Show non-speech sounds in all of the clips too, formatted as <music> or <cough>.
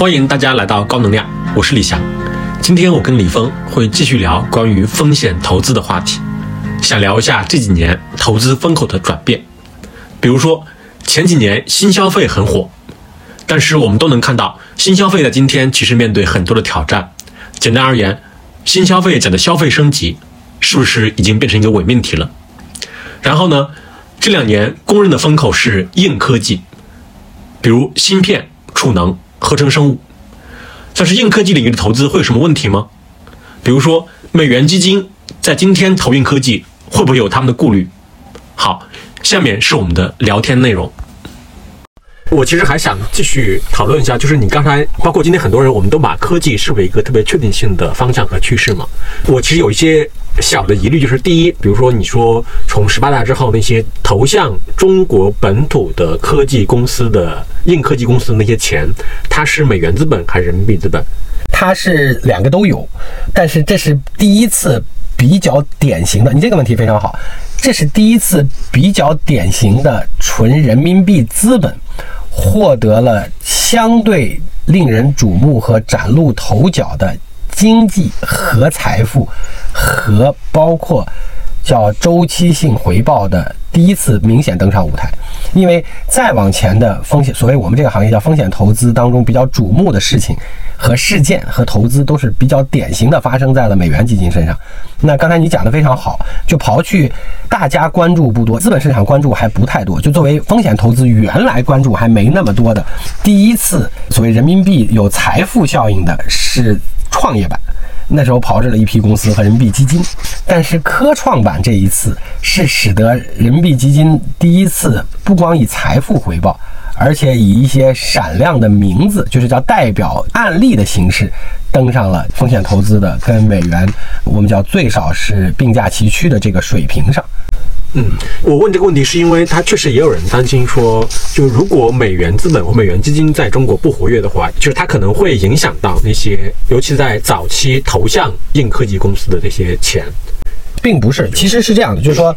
欢迎大家来到高能量，我是李翔。今天我跟李峰会继续聊关于风险投资的话题，想聊一下这几年投资风口的转变。比如说前几年新消费很火，但是我们都能看到，新消费在今天其实面对很多的挑战。简单而言，新消费讲的消费升级，是不是已经变成一个伪命题了？然后呢，这两年公认的风口是硬科技，比如芯片、储能。合成生物，但是硬科技领域的投资会有什么问题吗？比如说，美元基金在今天投硬科技，会不会有他们的顾虑？好，下面是我们的聊天内容。我其实还想继续讨论一下，就是你刚才包括今天很多人，我们都把科技视为一个特别确定性的方向和趋势嘛。我其实有一些小的疑虑，就是第一，比如说你说从十八大之后那些投向中国本土的科技公司的硬科技公司的那些钱，它是美元资本还是人民币资本？它是两个都有，但是这是第一次比较典型的。你这个问题非常好，这是第一次比较典型的纯人民币资本。获得了相对令人瞩目和崭露头角的经济和财富，和包括叫周期性回报的。第一次明显登上舞台，因为再往前的风险，所谓我们这个行业叫风险投资当中比较瞩目的事情和事件和投资，都是比较典型的发生在了美元基金身上。那刚才你讲的非常好，就刨去大家关注不多，资本市场关注还不太多，就作为风险投资原来关注还没那么多的，第一次所谓人民币有财富效应的是创业板。那时候炮制了一批公司和人民币基金，但是科创板这一次是使得人民币基金第一次不光以财富回报，而且以一些闪亮的名字，就是叫代表案例的形式，登上了风险投资的跟美元我们叫最少是并驾齐驱的这个水平上。嗯，我问这个问题是因为它确实也有人担心说，就如果美元资本或美元基金在中国不活跃的话，就是它可能会影响到那些，尤其在早期投向硬科技公司的这些钱，并不是，其实是这样的，就是说，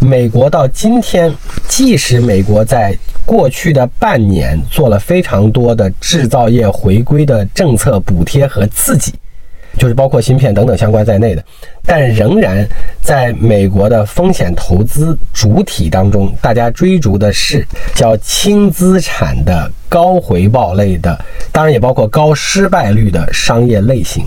美国到今天，即使美国在过去的半年做了非常多的制造业回归的政策补贴和刺激。就是包括芯片等等相关在内的，但仍然在美国的风险投资主体当中，大家追逐的是叫轻资产的高回报类的，当然也包括高失败率的商业类型，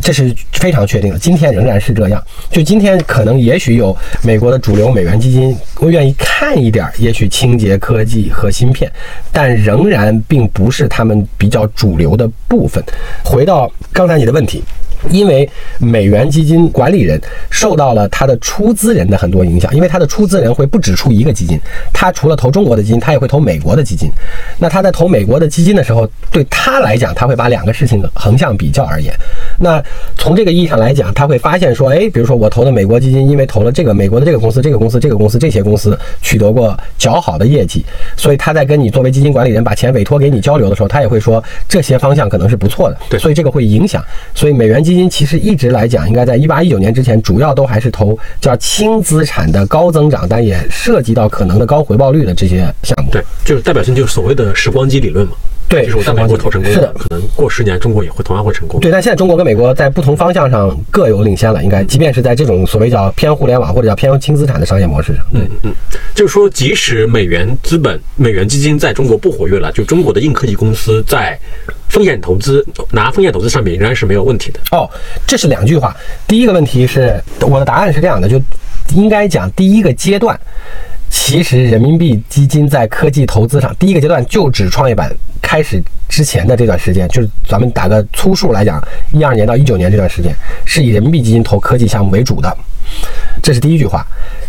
这是非常确定的。今天仍然是这样。就今天可能也许有美国的主流美元基金会愿意看一点，也许清洁科技和芯片，但仍然并不是他们比较主流的部分。回到刚才你的问题。因为美元基金管理人受到了他的出资人的很多影响，因为他的出资人会不止出一个基金，他除了投中国的基金，他也会投美国的基金。那他在投美国的基金的时候，对他来讲，他会把两个事情横向比较而言。那从这个意义上来讲，他会发现说，哎，比如说我投的美国基金，因为投了这个美国的这个公司、这个公司、这个公司这些公司取得过较好的业绩，所以他在跟你作为基金管理人把钱委托给你交流的时候，他也会说这些方向可能是不错的。对，所以这个会影响。所以美元基基金其实一直来讲，应该在一八一九年之前，主要都还是投叫轻资产的高增长，但也涉及到可能的高回报率的这些项目。对，就是代表性就是所谓的时光机理论嘛。对，就是我在美国投成功，是的，可能过十年中国也会同样会成功。对，但现在中国跟美国在不同方向上各有领先了，应该，即便是在这种所谓叫偏互联网或者叫偏轻资产的商业模式上。嗯嗯，就是说，即使美元资本、美元基金在中国不活跃了，就中国的硬科技公司在。风险投资拿风险投资上面仍然是没有问题的哦。这是两句话。第一个问题是，我的答案是这样的，就应该讲第一个阶段，其实人民币基金在科技投资上，第一个阶段就指创业板开始之前的这段时间，就是咱们打个粗数来讲，一二年到一九年这段时间，是以人民币基金投科技项目为主的。这是第一句话。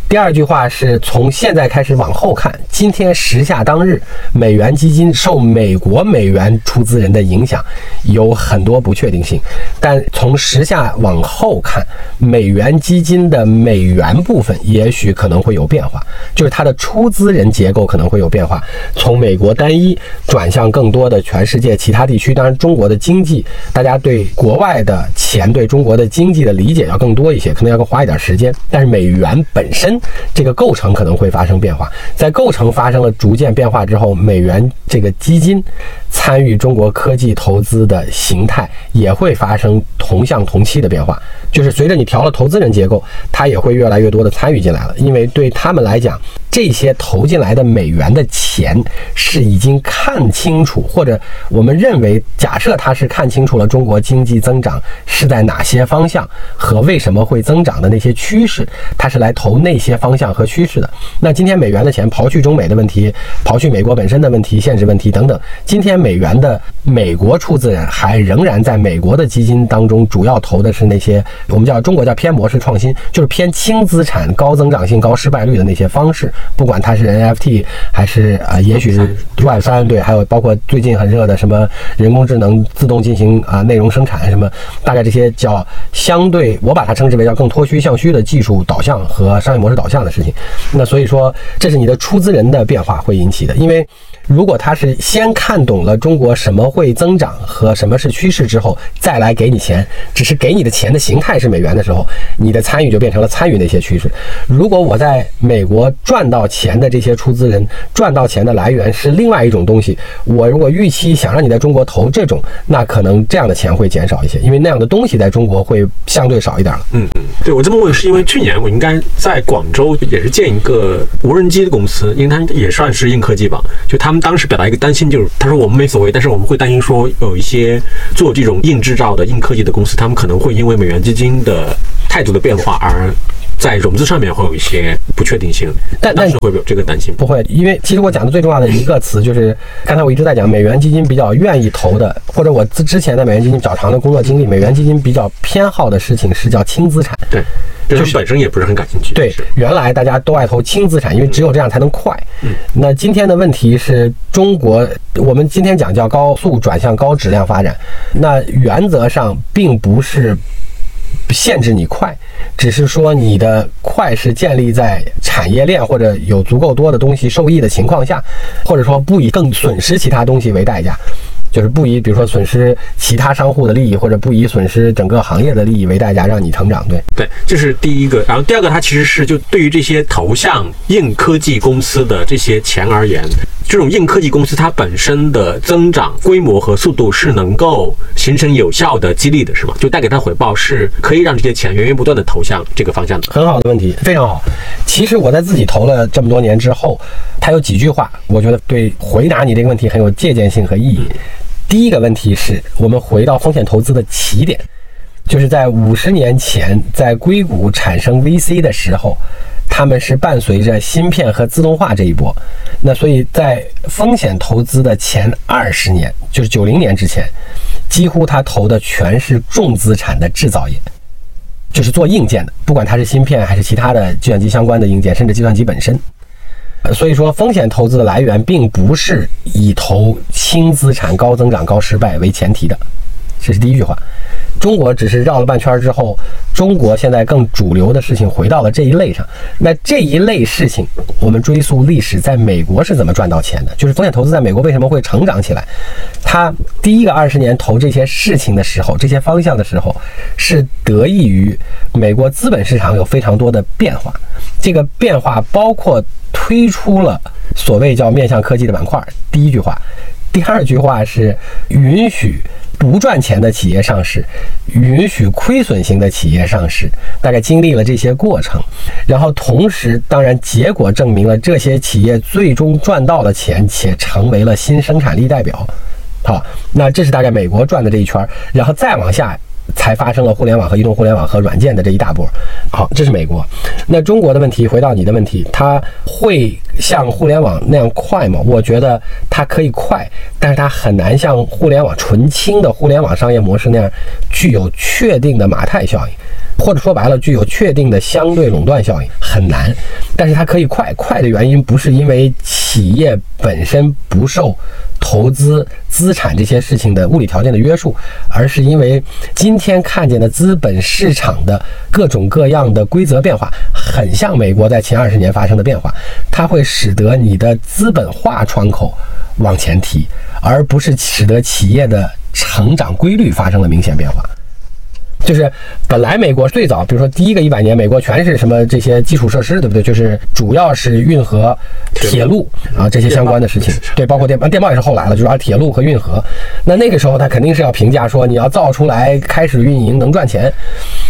第二句话是从现在开始往后看，今天时下当日，美元基金受美国美元出资人的影响有很多不确定性。但从时下往后看，美元基金的美元部分也许可能会有变化，就是它的出资人结构可能会有变化，从美国单一转向更多的全世界其他地区。当然，中国的经济，大家对国外的钱对中国的经济的理解要更多一些，可能要花一点时间。但美元本身。这个构成可能会发生变化，在构成发生了逐渐变化之后，美元这个基金。参与中国科技投资的形态也会发生同向同期的变化，就是随着你调了投资人结构，它也会越来越多的参与进来了。因为对他们来讲，这些投进来的美元的钱是已经看清楚，或者我们认为假设他是看清楚了中国经济增长是在哪些方向和为什么会增长的那些趋势，他是来投那些方向和趋势的。那今天美元的钱刨去中美的问题，刨去美国本身的问题、限制问题等等，今天美元的美国出资人还仍然在美国的基金当中主要投的是那些我们叫中国叫偏模式创新，就是偏轻资产、高增长性、高失败率的那些方式。不管它是 NFT 还是啊，也许是 Web 三对，还有包括最近很热的什么人工智能自动进行啊内容生产什么，大概这些叫相对，我把它称之为叫更脱虚向虚的技术导向和商业模式导向的事情。那所以说，这是你的出资人的变化会引起的，因为。如果他是先看懂了中国什么会增长和什么是趋势之后，再来给你钱，只是给你的钱的形态是美元的时候，你的参与就变成了参与那些趋势。如果我在美国赚到钱的这些出资人赚到钱的来源是另外一种东西，我如果预期想让你在中国投这种，那可能这样的钱会减少一些，因为那样的东西在中国会相对少一点了。嗯嗯，对我这么问是因为去年我应该在广州也是建一个无人机的公司，因为它也算是硬科技吧，就他。他们当时表达一个担心，就是他说我们没所谓，但是我们会担心说有一些做这种硬制造的硬科技的公司，他们可能会因为美元基金的态度的变化而在融资上面会有一些不确定性。但但是会不会有这个担心？不会，因为其实我讲的最重要的一个词就是刚才我一直在讲，美元基金比较愿意投的，或者我之之前在美元基金较长的工作经历，美元基金比较偏好的事情是叫轻资产。对。就是本身也不是很感兴趣。对，原来大家都爱投轻资产，因为只有这样才能快。嗯，那今天的问题是中国，我们今天讲叫高速转向高质量发展，那原则上并不是限制你快，只是说你的快是建立在产业链或者有足够多的东西受益的情况下，或者说不以更损失其他东西为代价。就是不以，比如说损失其他商户的利益，或者不以损失整个行业的利益为代价让你成长，对对，这是第一个。然后第二个，它其实是就对于这些投向硬科技公司的这些钱而言，这种硬科技公司它本身的增长规模和速度是能够形成有效的激励的，是吗？就带给他回报是可以让这些钱源源不断的投向这个方向的。很好的问题，非常好。其实我在自己投了这么多年之后，他有几句话，我觉得对回答你这个问题很有借鉴性和意义。第一个问题是我们回到风险投资的起点，就是在五十年前，在硅谷产生 VC 的时候，他们是伴随着芯片和自动化这一波。那所以在风险投资的前二十年，就是九零年之前，几乎他投的全是重资产的制造业，就是做硬件的，不管它是芯片还是其他的计算机相关的硬件，甚至计算机本身。所以说，风险投资的来源并不是以投轻资产、高增长、高失败为前提的，这是第一句话。中国只是绕了半圈之后，中国现在更主流的事情回到了这一类上。那这一类事情，我们追溯历史，在美国是怎么赚到钱的？就是风险投资在美国为什么会成长起来？它第一个二十年投这些事情的时候，这些方向的时候，是得益于美国资本市场有非常多的变化。这个变化包括推出了所谓叫面向科技的板块。第一句话，第二句话是允许。不赚钱的企业上市，允许亏损型的企业上市，大概经历了这些过程，然后同时，当然结果证明了这些企业最终赚到了钱，且成为了新生产力代表。好，那这是大概美国转的这一圈，然后再往下。才发生了互联网和移动互联网和软件的这一大波。好，这是美国。那中国的问题，回到你的问题，它会像互联网那样快吗？我觉得它可以快，但是它很难像互联网纯轻的互联网商业模式那样具有确定的马太效应，或者说白了，具有确定的相对垄断效应，很难。但是它可以快，快的原因不是因为企业本身不受。投资资产这些事情的物理条件的约束，而是因为今天看见的资本市场的各种各样的规则变化，很像美国在前二十年发生的变化，它会使得你的资本化窗口往前提，而不是使得企业的成长规律发生了明显变化。就是本来美国最早，比如说第一个一百年，美国全是什么这些基础设施，对不对？就是主要是运河、铁路啊这些相关的事情。对，包括电电报也是后来了，就是啊铁路和运河。那那个时候他肯定是要评价说，你要造出来开始运营能赚钱。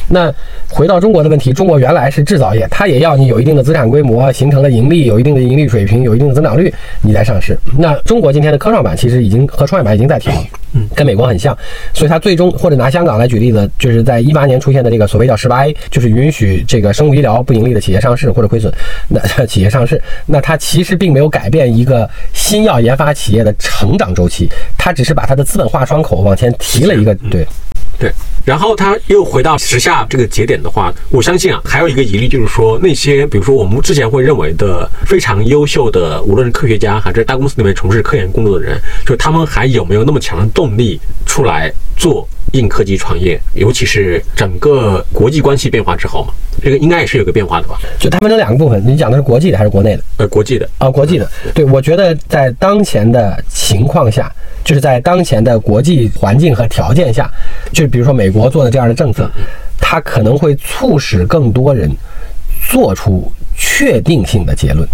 那回到中国的问题，中国原来是制造业，它也要你有一定的资产规模，形成了盈利，有一定的盈利水平，有一定的增长率，你再上市。那中国今天的科创板其实已经和创业板已经在调。嗯，跟美国很像，所以它最终或者拿香港来举例子，就是在一八年出现的这个所谓叫十八 A，就是允许这个生物医疗不盈利的企业上市或者亏损，那 <laughs> 企业上市，那它其实并没有改变一个新药研发企业的成长周期，它只是把它的资本化窗口往前提了一个，对。对，然后它又回到时下这个节点的话，我相信啊，还有一个疑虑就是说，那些比如说我们之前会认为的非常优秀的，无论是科学家还是大公司里面从事科研工作的人，就他们还有没有那么强的动力出来做硬科技创业？尤其是整个国际关系变化之后嘛，这个应该也是有个变化的吧？就它分成两个部分，你讲的是国际的还是国内的？呃，国际的啊，国际的。对，我觉得在当前的情况下。就是在当前的国际环境和条件下，就比如说美国做的这样的政策，它可能会促使更多人做出确定性的结论。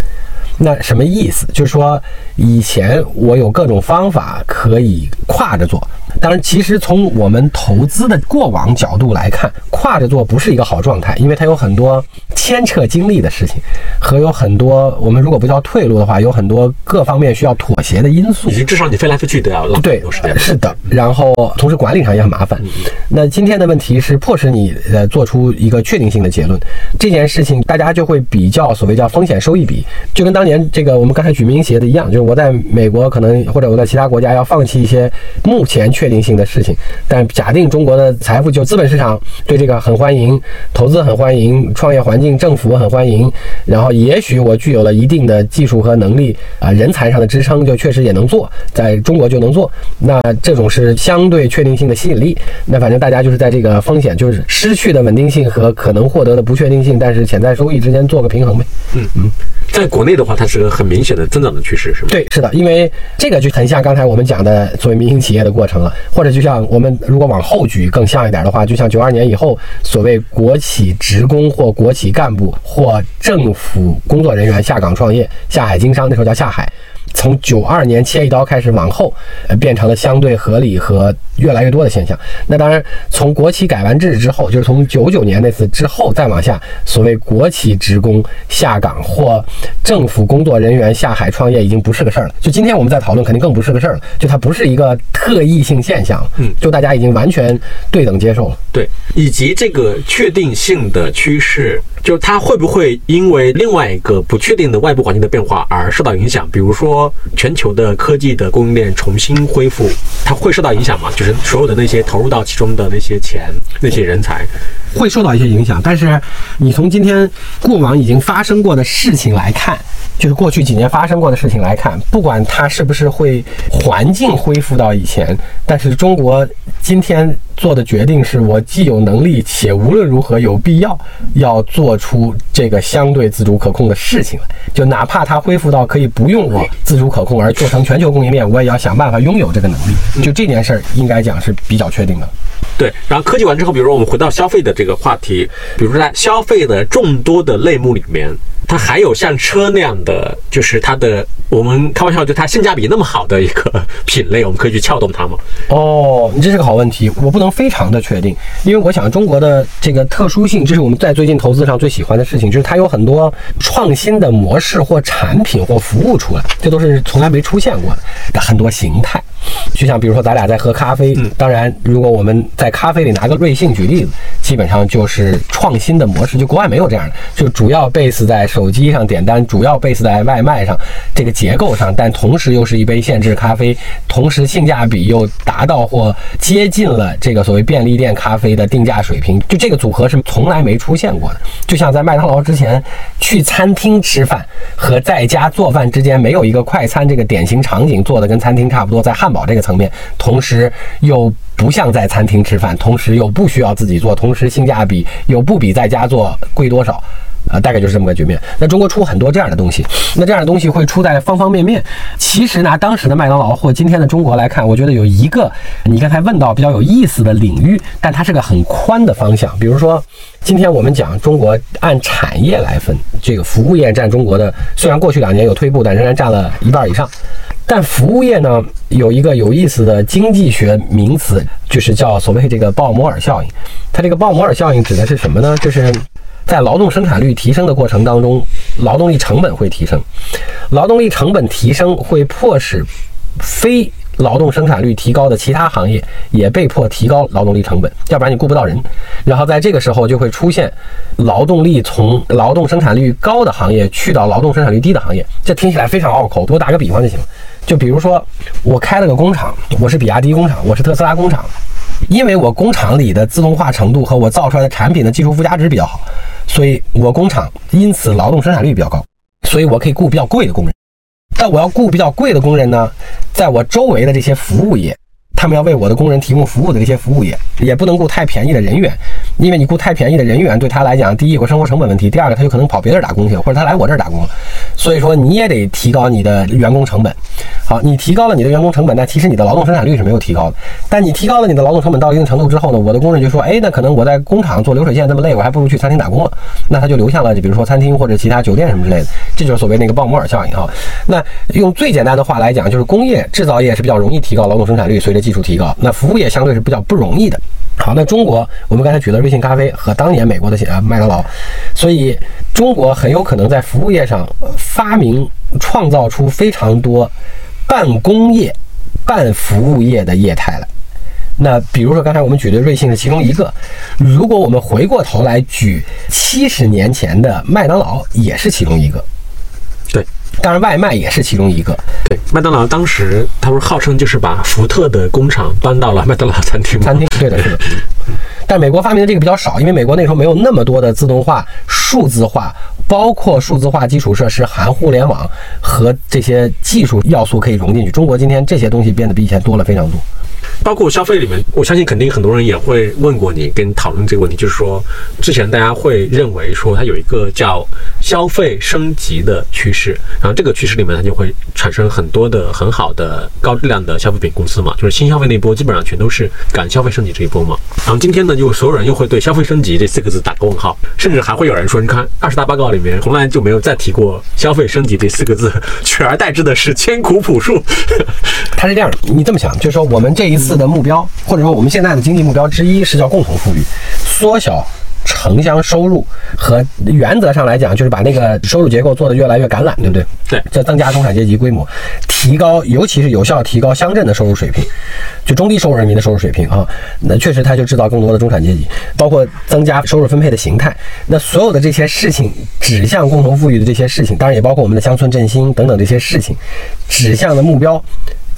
那什么意思？就是说，以前我有各种方法可以跨着做。当然，其实从我们投资的过往角度来看，跨着做不是一个好状态，因为它有很多牵扯精力的事情，和有很多我们如果不叫退路的话，有很多各方面需要妥协的因素。以及至少你飞来飞去都要浪费很多时间。是的，然后同时管理上也很麻烦。那今天的问题是迫使你呃做出一个确定性的结论，这件事情大家就会比较所谓叫风险收益比，就跟当年这个我们刚才举民营企业的一样，就是我在美国可能或者我在其他国家要放弃一些目前确定性的事情，但假定中国的财富就资本市场对这个很欢迎，投资很欢迎，创业环境政府很欢迎，然后也许我具有了一定的技术和能力啊，人才上的支撑，就确实也能做，在中国就能做，那这种是相对确定性的吸引力。那反正大家就是在这个风险，就是失去的稳定性和可能获得的不确定性，但是潜在收益之间做个平衡呗。嗯嗯。在国内的话，它是个很明显的增长的趋势，是吗？对，是的，因为这个就很像刚才我们讲的所谓民营企业的过程了，或者就像我们如果往后举更像一点的话，就像九二年以后所谓国企职工或国企干部或政府工作人员下岗创业、下海经商，那时候叫下海。从九二年切一刀开始往后，呃，变成了相对合理和越来越多的现象。那当然，从国企改完制之后，就是从九九年那次之后再往下，所谓国企职工下岗或政府工作人员下海创业已经不是个事儿了。就今天我们在讨论，肯定更不是个事儿了。就它不是一个特异性现象，嗯，就大家已经完全对等接受了。对，以及这个确定性的趋势。就它会不会因为另外一个不确定的外部环境的变化而受到影响？比如说全球的科技的供应链重新恢复，它会受到影响吗？就是所有的那些投入到其中的那些钱、那些人才，会受到一些影响。但是你从今天过往已经发生过的事情来看，就是过去几年发生过的事情来看，不管它是不是会环境恢复到以前，但是中国今天。做的决定是我既有能力，且无论如何有必要要做出这个相对自主可控的事情来。就哪怕它恢复到可以不用我自主可控而做成全球供应链，我也要想办法拥有这个能力。就这件事儿，应该讲是比较确定的。对，然后科技完之后，比如说我们回到消费的这个话题，比如说在消费的众多的类目里面。它还有像车那样的，就是它的，我们开玩笑，就它性价比那么好的一个品类，我们可以去撬动它吗？哦，你这是个好问题，我不能非常的确定，因为我想中国的这个特殊性，这是我们在最近投资上最喜欢的事情，就是它有很多创新的模式或产品或服务出来，这都是从来没出现过的很多形态。就像比如说咱俩在喝咖啡，当然如果我们在咖啡里拿个瑞幸举例子，基本上就是创新的模式，就国外没有这样的，就主要 base 在手机上点单，主要 base 在外卖上这个结构上，但同时又是一杯现制咖啡，同时性价比又达到或接近了这个所谓便利店咖啡的定价水平，就这个组合是从来没出现过的。就像在麦当劳之前去餐厅吃饭和在家做饭之间没有一个快餐这个典型场景做的跟餐厅差不多，在汉堡这个层面，同时又不像在餐厅吃饭，同时又不需要自己做，同时性价比又不比在家做贵多少。啊，大概就是这么个局面。那中国出很多这样的东西，那这样的东西会出在方方面面。其实拿当时的麦当劳或今天的中国来看，我觉得有一个你刚才问到比较有意思的领域，但它是个很宽的方向。比如说，今天我们讲中国按产业来分，这个服务业占中国的，虽然过去两年有退步，但仍然占了一半以上。但服务业呢，有一个有意思的经济学名词，就是叫所谓这个鲍摩尔效应。它这个鲍摩尔效应指的是什么呢？就是在劳动生产率提升的过程当中，劳动力成本会提升，劳动力成本提升会迫使非劳动生产率提高的其他行业也被迫提高劳动力成本，要不然你雇不到人。然后在这个时候就会出现劳动力从劳动生产率高的行业去到劳动生产率低的行业。这听起来非常拗口，我打个比方就行了。就比如说我开了个工厂，我是比亚迪工厂，我是特斯拉工厂。因为我工厂里的自动化程度和我造出来的产品的技术附加值比较好，所以我工厂因此劳动生产率比较高，所以我可以雇比较贵的工人。但我要雇比较贵的工人呢，在我周围的这些服务业。他们要为我的工人提供服务的这些服务业，也不能雇太便宜的人员，因为你雇太便宜的人员对他来讲，第一有个生活成本问题，第二个他有可能跑别地儿打工去，或者他来我这儿打工了。所以说你也得提高你的员工成本。好，你提高了你的员工成本，那其实你的劳动生产率是没有提高的。但你提高了你的劳动成本到一定程度之后呢，我的工人就说，哎，那可能我在工厂做流水线这么累，我还不如去餐厅打工了。那他就流向了，就比如说餐厅或者其他酒店什么之类的。这就是所谓那个鲍摩尔效应啊。那用最简单的话来讲，就是工业制造业是比较容易提高劳动生产率，随着技术提高，那服务业相对是比较不容易的。好，那中国我们刚才举了瑞幸咖啡和当年美国的呃麦当劳，所以中国很有可能在服务业上发明创造出非常多半工业、半服务业的业态来。那比如说刚才我们举的瑞幸是其中一个，如果我们回过头来举七十年前的麦当劳，也是其中一个。对。当然，外卖也是其中一个。对，麦当劳当时他不是号称就是把福特的工厂搬到了麦当劳餐厅？餐厅，对的，是的。<laughs> 但美国发明的这个比较少，因为美国那时候没有那么多的自动化、数字化，包括数字化基础设施含互联网和这些技术要素可以融进去。中国今天这些东西变得比以前多了非常多。包括消费里面，我相信肯定很多人也会问过你，跟讨论这个问题，就是说，之前大家会认为说它有一个叫消费升级的趋势，然后这个趋势里面它就会产生很多的很好的高质量的消费品公司嘛，就是新消费那波基本上全都是赶消费升级这一波嘛。然后今天呢，就所有人又会对消费升级这四个字打个问号，甚至还会有人说，你看二十大报告里面从来就没有再提过消费升级这四个字，取而代之的是艰苦朴素。它是这样，你这么想，就是说我们这一次。的目标，或者说我们现在的经济目标之一是叫共同富裕，缩小城乡收入和原则上来讲，就是把那个收入结构做得越来越橄榄，对不对？对，这增加中产阶级规模，提高，尤其是有效提高乡镇的收入水平，就中低收入人民的收入水平啊。那确实，它就制造更多的中产阶级，包括增加收入分配的形态。那所有的这些事情指向共同富裕的这些事情，当然也包括我们的乡村振兴等等这些事情，指向的目标。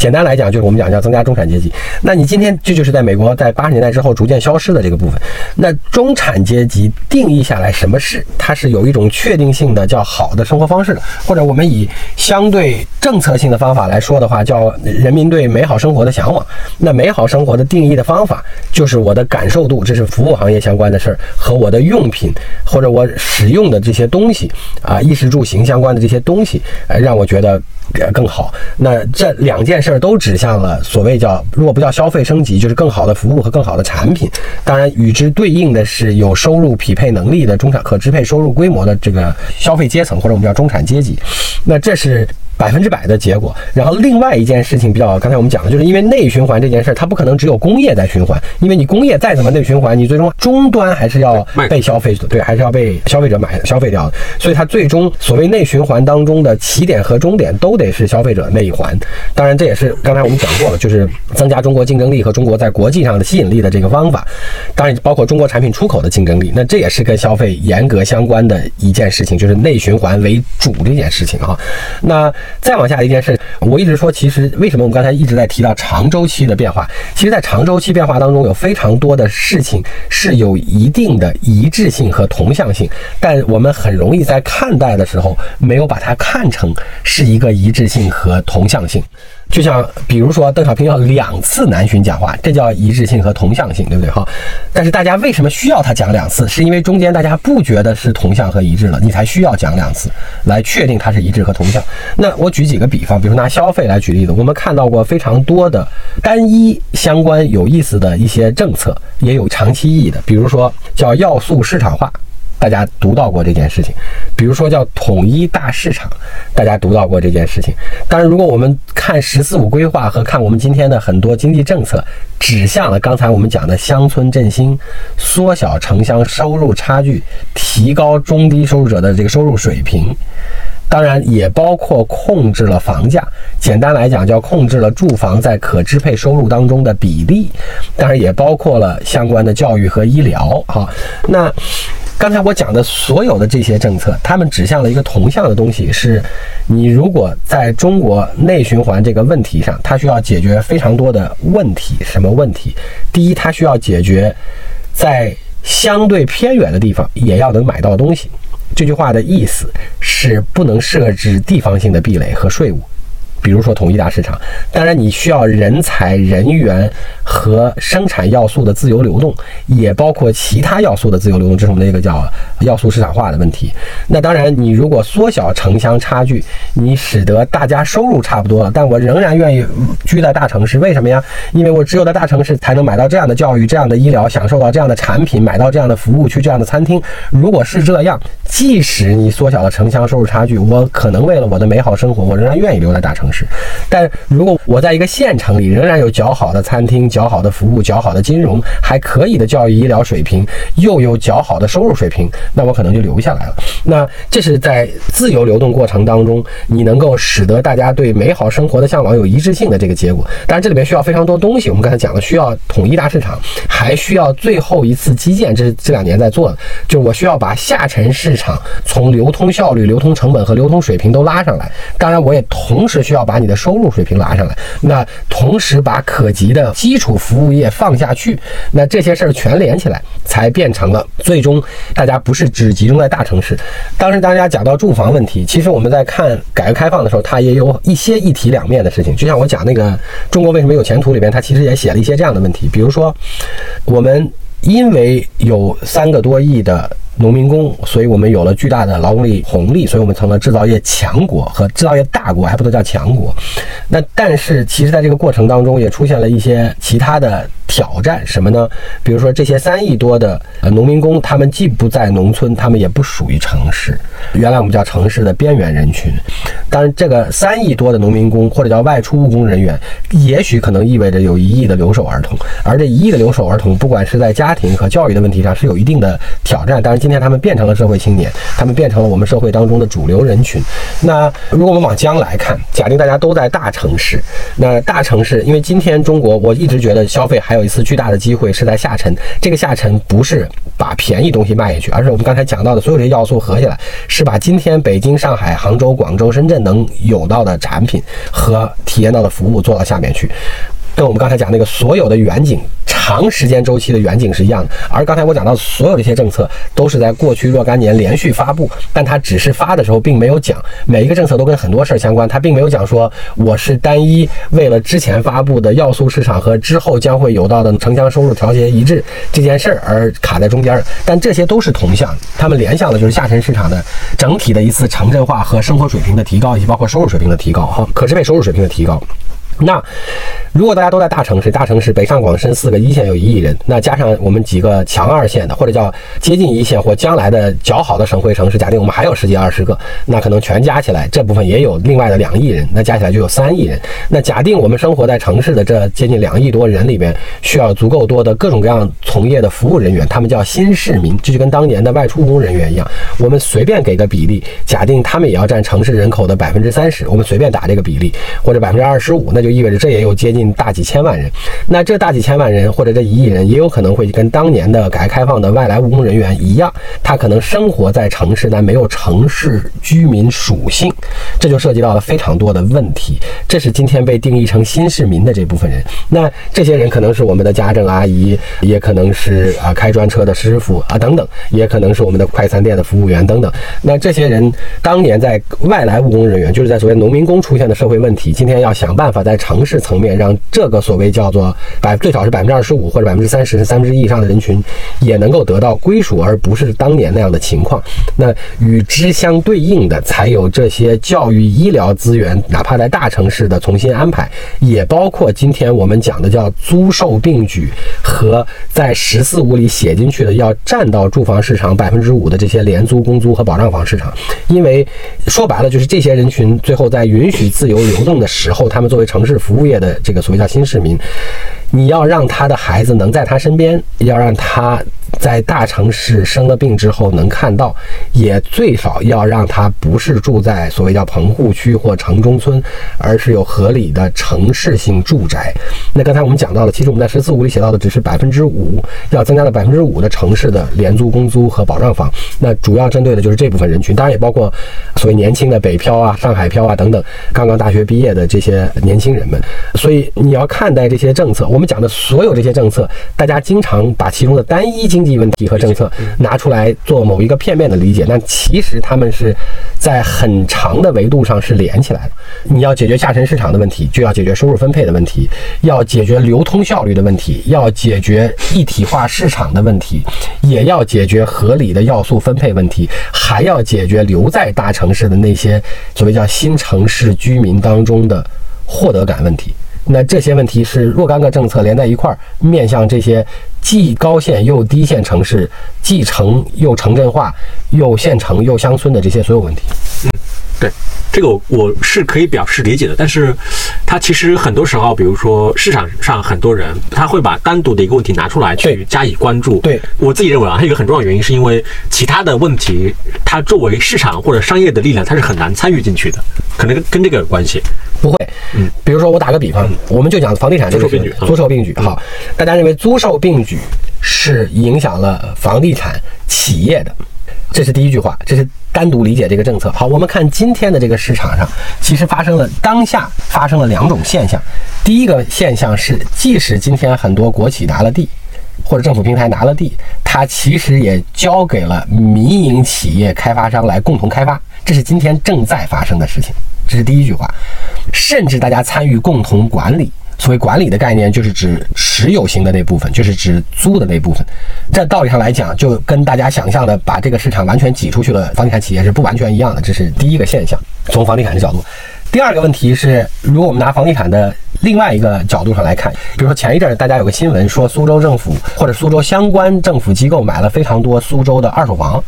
简单来讲，就是我们讲叫增加中产阶级。那你今天这就是在美国在八十年代之后逐渐消失的这个部分。那中产阶级定义下来什么是？它是有一种确定性的叫好的生活方式的，或者我们以相对政策性的方法来说的话，叫人民对美好生活的向往。那美好生活的定义的方法就是我的感受度，这是服务行业相关的事儿，和我的用品或者我使用的这些东西啊，衣食住行相关的这些东西，呃，让我觉得。更好，那这两件事儿都指向了所谓叫，如果不叫消费升级，就是更好的服务和更好的产品。当然，与之对应的是有收入匹配能力的中产可支配收入规模的这个消费阶层，或者我们叫中产阶级。那这是。百分之百的结果。然后另外一件事情比较，刚才我们讲的，就是因为内循环这件事儿，它不可能只有工业在循环，因为你工业再怎么内循环，你最终终端还是要被消费者对，还是要被消费者买消费掉的。所以它最终所谓内循环当中的起点和终点都得是消费者那一环。当然，这也是刚才我们讲过了，就是增加中国竞争力和中国在国际上的吸引力的这个方法。当然，包括中国产品出口的竞争力，那这也是跟消费严格相关的一件事情，就是内循环为主这件事情啊。那再往下一件事，我一直说，其实为什么我们刚才一直在提到长周期的变化？其实，在长周期变化当中，有非常多的事情是有一定的一致性和同向性，但我们很容易在看待的时候，没有把它看成是一个一致性和同向性。就像比如说邓小平要两次南巡讲话，这叫一致性和同向性，对不对？哈，但是大家为什么需要他讲两次？是因为中间大家不觉得是同向和一致了，你才需要讲两次来确定它是一致和同向。那我举几个比方，比如拿消费来举例子，我们看到过非常多的单一相关有意思的一些政策，也有长期意义的，比如说叫要素市场化。大家读到过这件事情，比如说叫统一大市场，大家读到过这件事情。当然，如果我们看“十四五”规划和看我们今天的很多经济政策，指向了刚才我们讲的乡村振兴、缩小城乡收入差距、提高中低收入者的这个收入水平，当然也包括控制了房价。简单来讲，叫控制了住房在可支配收入当中的比例。当然也包括了相关的教育和医疗。哈，那。刚才我讲的所有的这些政策，他们指向了一个同向的东西，是你如果在中国内循环这个问题上，它需要解决非常多的问题。什么问题？第一，它需要解决在相对偏远的地方也要能买到东西。这句话的意思是不能设置地方性的壁垒和税务。比如说统一大市场，当然你需要人才、人员和生产要素的自由流动，也包括其他要素的自由流动，这是我们的一个叫要素市场化的问题。那当然，你如果缩小城乡差距，你使得大家收入差不多了，但我仍然愿意居在大城市，为什么呀？因为我只有在大城市才能买到这样的教育、这样的医疗，享受到这样的产品，买到这样的服务，去这样的餐厅。如果是这样，即使你缩小了城乡收入差距，我可能为了我的美好生活，我仍然愿意留在大城。是，但如果我在一个县城里，仍然有较好的餐厅、较好的服务、较好的金融，还可以的教育医疗水平，又有较好的收入水平，那我可能就留下来了。那这是在自由流动过程当中，你能够使得大家对美好生活的向往有一致性的这个结果。当然，这里面需要非常多东西。我们刚才讲了，需要统一大市场，还需要最后一次基建，这是这两年在做的，就是我需要把下沉市场从流通效率、流通成本和流通水平都拉上来。当然，我也同时需要。要把你的收入水平拉上来，那同时把可及的基础服务业放下去，那这些事儿全连起来，才变成了最终大家不是只集中在大城市。当时大家讲到住房问题，其实我们在看改革开放的时候，它也有一些一体两面的事情。就像我讲那个中国为什么有前途里边，它其实也写了一些这样的问题，比如说我们因为有三个多亿的。农民工，所以我们有了巨大的劳动力红利，所以我们成了制造业强国和制造业大国，还不能叫强国。那但是，其实在这个过程当中，也出现了一些其他的。挑战什么呢？比如说这些三亿多的呃农民工，他们既不在农村，他们也不属于城市。原来我们叫城市的边缘人群。当然，这个三亿多的农民工或者叫外出务工人员，也许可能意味着有一亿的留守儿童。而这一亿的留守儿童，不管是在家庭和教育的问题上，是有一定的挑战。但是今天他们变成了社会青年，他们变成了我们社会当中的主流人群。那如果我们往将来看，假定大家都在大城市，那大城市，因为今天中国，我一直觉得消费还有。一次巨大的机会是在下沉，这个下沉不是把便宜东西卖下去，而是我们刚才讲到的所有这些要素合起来，是把今天北京、上海、杭州、广州、深圳能有到的产品和体验到的服务做到下面去。跟我们刚才讲那个所有的远景、长时间周期的远景是一样的，而刚才我讲到所有这些政策都是在过去若干年连续发布，但它只是发的时候并没有讲。每一个政策都跟很多事儿相关，它并没有讲说我是单一为了之前发布的要素市场和之后将会有到的城乡收入调节一致这件事儿而卡在中间儿，但这些都是同向，他们联想的就是下沉市场的整体的一次城镇化和生活水平的提高，以及包括收入水平的提高，哈，可支配收入水平的提高。那如果大家都在大城市，大城市北上广深四个一线有一亿人，那加上我们几个强二线的，或者叫接近一线或将来的较好的省会城市，假定我们还有十几二十个，那可能全加起来这部分也有另外的两亿人，那加起来就有三亿人。那假定我们生活在城市的这接近两亿多人里边，需要足够多的各种各样从业的服务人员，他们叫新市民，这就跟当年的外出务工人员一样。我们随便给个比例，假定他们也要占城市人口的百分之三十，我们随便打这个比例，或者百分之二十五，那就。意味着这也有接近大几千万人，那这大几千万人或者这一亿人也有可能会跟当年的改革开放的外来务工人员一样，他可能生活在城市，但没有城市居民属性，这就涉及到了非常多的问题。这是今天被定义成新市民的这部分人。那这些人可能是我们的家政阿姨，也可能是啊开专车的师傅啊等等，也可能是我们的快餐店的服务员等等。那这些人当年在外来务工人员，就是在所谓农民工出现的社会问题，今天要想办法在城市层面，让这个所谓叫做百最少是百分之二十五或者百分之三十、三分之一以上的人群也能够得到归属，而不是当年那样的情况。那与之相对应的，才有这些教育医疗资源，哪怕在大城市的重新安排，也包括今天我们讲的叫租售并举和在“十四五”里写进去的要占到住房市场百分之五的这些廉租公租和保障房市场。因为说白了，就是这些人群最后在允许自由流动的时候，他们作为城市服务业的这个所谓叫新市民，你要让他的孩子能在他身边，要让他。在大城市生了病之后能看到，也最少要让他不是住在所谓叫棚户区或城中村，而是有合理的城市性住宅。那刚才我们讲到了，其实我们在十四五里写到的只是百分之五，要增加到百分之五的城市的廉租公租和保障房。那主要针对的就是这部分人群，当然也包括所谓年轻的北漂啊、上海漂啊等等，刚刚大学毕业的这些年轻人们。所以你要看待这些政策，我们讲的所有这些政策，大家经常把其中的单一经经济问题和政策拿出来做某一个片面的理解，但其实他们是在很长的维度上是连起来的。你要解决下沉市场的问题，就要解决收入分配的问题，要解决流通效率的问题，要解决一体化市场的问题，也要解决合理的要素分配问题，还要解决留在大城市的那些所谓叫新城市居民当中的获得感问题。那这些问题是若干个政策连在一块儿，面向这些既高线又低线城市，既城又城镇化，又县城又乡村的这些所有问题。对。这个我是可以表示理解的，但是它其实很多时候，比如说市场上很多人他会把单独的一个问题拿出来去加以关注。对。我自己认为啊，还有一个很重要的原因，是因为其他的问题，它作为市场或者商业的力量，它是很难参与进去的，可能跟这个有关系。不会，嗯，比如说我打个比方，我们就讲房地产租售并举，租售并举，好，大家认为租售并举是影响了房地产企业的，这是第一句话，这是。单独理解这个政策。好，我们看今天的这个市场上，其实发生了当下发生了两种现象。第一个现象是，即使今天很多国企拿了地，或者政府平台拿了地，它其实也交给了民营企业开发商来共同开发，这是今天正在发生的事情。这是第一句话，甚至大家参与共同管理。所谓管理的概念，就是指持有型的那部分，就是指租的那部分。在道理上来讲，就跟大家想象的把这个市场完全挤出去了，房地产企业是不完全一样的。这是第一个现象，从房地产的角度。第二个问题是，如果我们拿房地产的另外一个角度上来看，比如说前一阵大家有个新闻说，苏州政府或者苏州相关政府机构买了非常多苏州的二手房，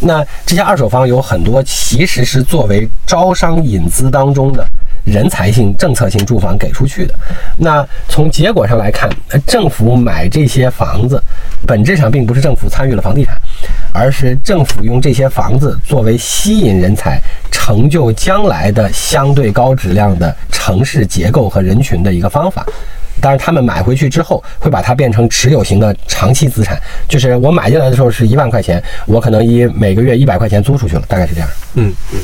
那这些二手房有很多其实是作为招商引资当中的。人才性、政策性住房给出去的，那从结果上来看，政府买这些房子，本质上并不是政府参与了房地产，而是政府用这些房子作为吸引人才、成就将来的相对高质量的城市结构和人群的一个方法。当然，他们买回去之后，会把它变成持有型的长期资产，就是我买进来的时候是一万块钱，我可能以每个月一百块钱租出去了，大概是这样。嗯嗯。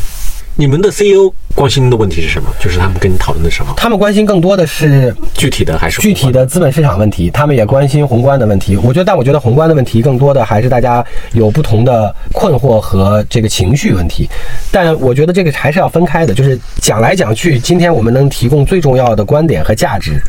你们的 CEO 关心的问题是什么？就是他们跟你讨论的时候，他们关心更多的是具体的还是具体的资本市场问题？他们也关心宏观的问题。我觉得，但我觉得宏观的问题更多的还是大家有不同的困惑和这个情绪问题。但我觉得这个还是要分开的。就是讲来讲去，今天我们能提供最重要的观点和价值，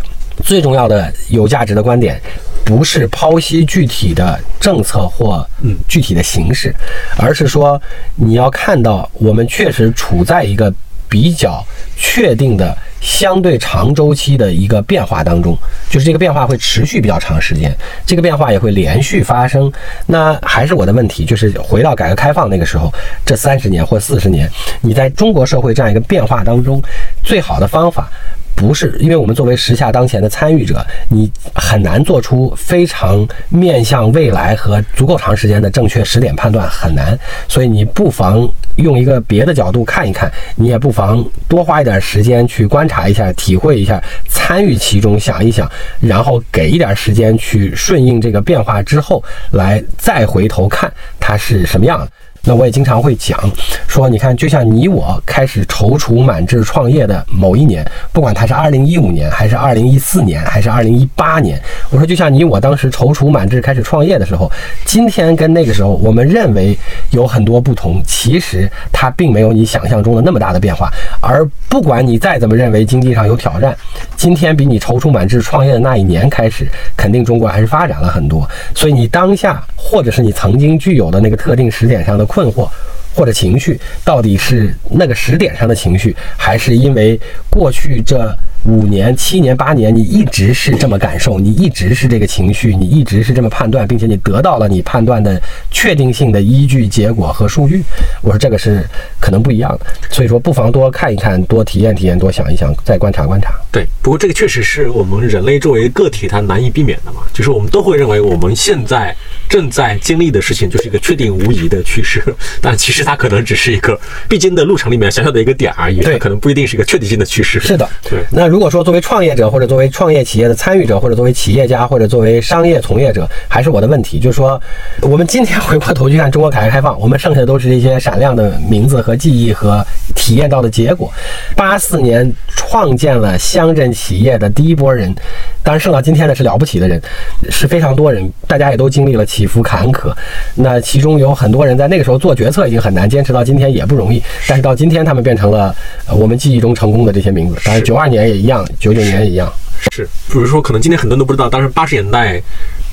最重要的有价值的观点。不是剖析具体的政策或具体的形式，而是说你要看到我们确实处在一个比较确定的相对长周期的一个变化当中，就是这个变化会持续比较长时间，这个变化也会连续发生。那还是我的问题，就是回到改革开放那个时候，这三十年或四十年，你在中国社会这样一个变化当中，最好的方法。不是，因为我们作为时下当前的参与者，你很难做出非常面向未来和足够长时间的正确时点判断，很难。所以你不妨用一个别的角度看一看，你也不妨多花一点时间去观察一下、体会一下、参与其中、想一想，然后给一点时间去顺应这个变化之后，来再回头看它是什么样的。那我也经常会讲说，你看，就像你我开始踌躇满志创业的某一年，不管它是二零一五年，还是二零一四年，还是二零一八年，我说就像你我当时踌躇满志开始创业的时候，今天跟那个时候我们认为有很多不同，其实它并没有你想象中的那么大的变化。而不管你再怎么认为经济上有挑战，今天比你踌躇满志创业的那一年开始，肯定中国还是发展了很多。所以你当下或者是你曾经具有的那个特定时点上的困惑或者情绪，到底是那个时点上的情绪，还是因为过去这五年、七年、八年你一直是这么感受，你一直是这个情绪，你一直是这么判断，并且你得到了你判断的确定性的依据、结果和数据？我说这个是可能不一样的。所以说，不妨多看一看，多体验体验，多想一想，再观察观察。对，不过这个确实是我们人类作为个体，它难以避免的嘛。就是我们都会认为我们现在正在经历的事情就是一个确定无疑的趋势，<laughs> 但其实它可能只是一个必经的路程里面小小的一个点而已，对它可能不一定是一个确定性的趋势。是的，对那如果说作为创业者，或者作为创业企业的参与者，或者作为企业家，或者作为商业从业者，还是我的问题，就是说，我们今天回过头去看中国改革开放，我们剩下的都是一些闪亮的名字和记忆和体验到的结果。八四年创建了乡镇企业的第一波人，当然剩到今天的是了不起的人，是非常多人，大家也都经历了起伏坎坷。那其中有很多人在那个时候做决策已经很难，坚持到今天也不容易。但是到今天，他们变成了我们记忆中成功的这些名字。当然，九二年也一样，九九年也一样。是，比如说，可能今天很多人都不知道，当时八十年代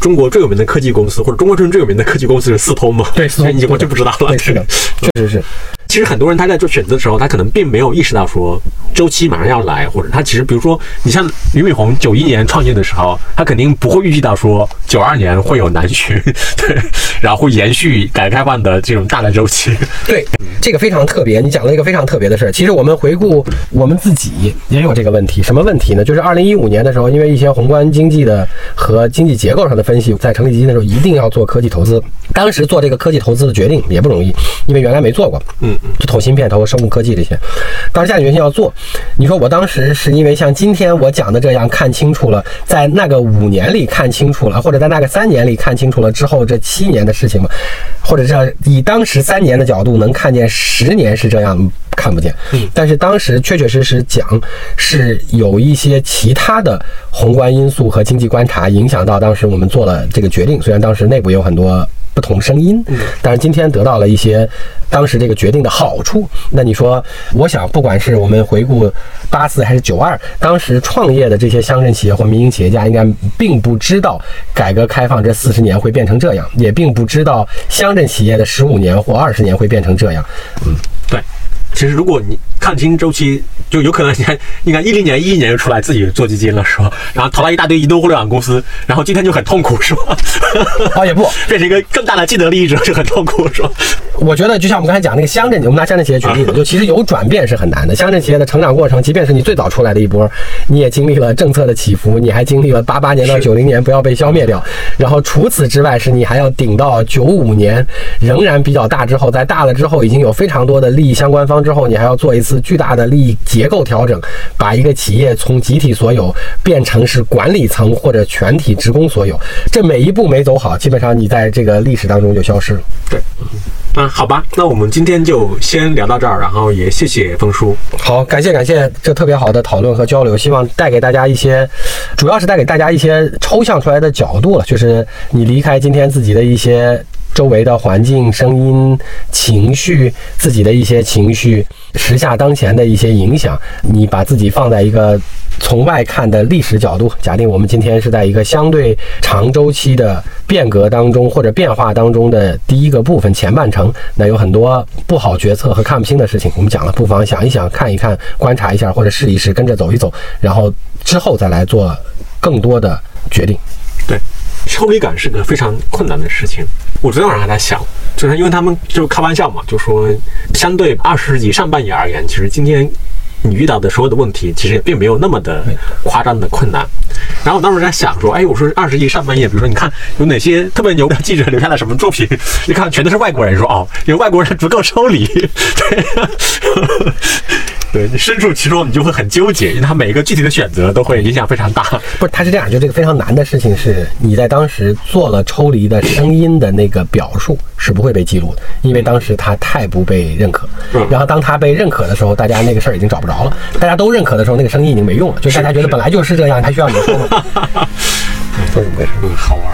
中国最有名的科技公司，或者中国最最有名的科技公司是四通嘛？对四通你完全不知道了。对，是的，<laughs> 确实是。其实很多人他在做选择的时候，他可能并没有意识到说周期马上要来，或者他其实比如说，你像俞敏洪九一年创业的时候，他肯定不会预计到说九二年会有南巡，<laughs> 对，然后会延续改革开放的这种大的周期。对，这个非常特别。你讲了一个非常特别的事儿。其实我们回顾我们自己也有这个问题，什么问题呢？就是二零一五年的时候，因为一些宏观经济的和经济结构上的分析，在成立基金的时候一定要做科技投资。当时做这个科技投资的决定也不容易，因为原来没做过。嗯嗯，就投芯片、投生物科技这些，当时下定决心要做。你说我当时是因为像今天我讲的这样看清楚了，在那个五年里看清楚了，或者在那个三年里看清楚了之后这七年的事情吗？或者是以当时三年的角度能看见十年是这样看不见？嗯，但是当时确确实实讲是有一些其他的宏观因素和经济观察影响到当时我们做了这个决定，虽然当时内部有很多。不同声音，但是今天得到了一些当时这个决定的好处。那你说，我想不管是我们回顾八四还是九二，当时创业的这些乡镇企业或民营企业家，应该并不知道改革开放这四十年会变成这样，也并不知道乡镇企业的十五年或二十年会变成这样。嗯，对。其实如果你看清周期，就有可能你看，你看一零年、一一年就出来自己做基金了，是吧？然后投了一大堆移动互联网公司，然后今天就很痛苦，是吧？啊，也不变成一个更大的既得利益者就很痛苦，是吧？我觉得就像我们刚才讲那个乡镇，我们拿乡镇企业举例子，就其实有转变是很难的。乡镇企业的成长过程，即便是你最早出来的一波，你也经历了政策的起伏，你还经历了八八年到九零年不要被消灭掉，然后除此之外是你还要顶到九五年仍然比较大之后，在大了之后已经有非常多的利益相关方之后，你还要做一次巨大的利益结构调整，把一个企业从集体所有变成是管理层或者全体职工所有，这每一步没走好，基本上你在这个历史当中就消失了。对，嗯，好吧，那我们今天就先聊到这儿，然后也谢谢峰叔。好，感谢感谢这特别好的讨论和交流，希望带给大家一些，主要是带给大家一些抽象出来的角度了，就是你离开今天自己的一些。周围的环境、声音、情绪，自己的一些情绪，时下当前的一些影响，你把自己放在一个从外看的历史角度，假定我们今天是在一个相对长周期的变革当中或者变化当中的第一个部分前半程，那有很多不好决策和看不清的事情，我们讲了，不妨想一想、看一看、观察一下，或者试一试，跟着走一走，然后之后再来做更多的决定。对。抽离感是个非常困难的事情。我昨天晚上还在想，就是因为他们就开玩笑嘛，就说相对二十世纪上半叶而言，其实今天你遇到的所有的问题，其实也并没有那么的夸张的困难。然后我当时在想说，哎，我说二十世纪上半叶，比如说你看有哪些特别牛的记者留下了什么作品？一看全都是外国人，说哦，因为外国人足够抽离。对。<laughs> 对你身处其中，你就会很纠结，因为它每一个具体的选择都会影响非常大。不是，它是这样，就这个非常难的事情是，你在当时做了抽离的声音的那个表述是不会被记录的，因为当时它太不被认可。嗯然后当它被认可的时候，大家那个事儿已经找不着了。大家都认可的时候，那个声音已经没用了，就大家觉得本来就是这样，还需要你说吗？说怎么回事？嗯，好玩。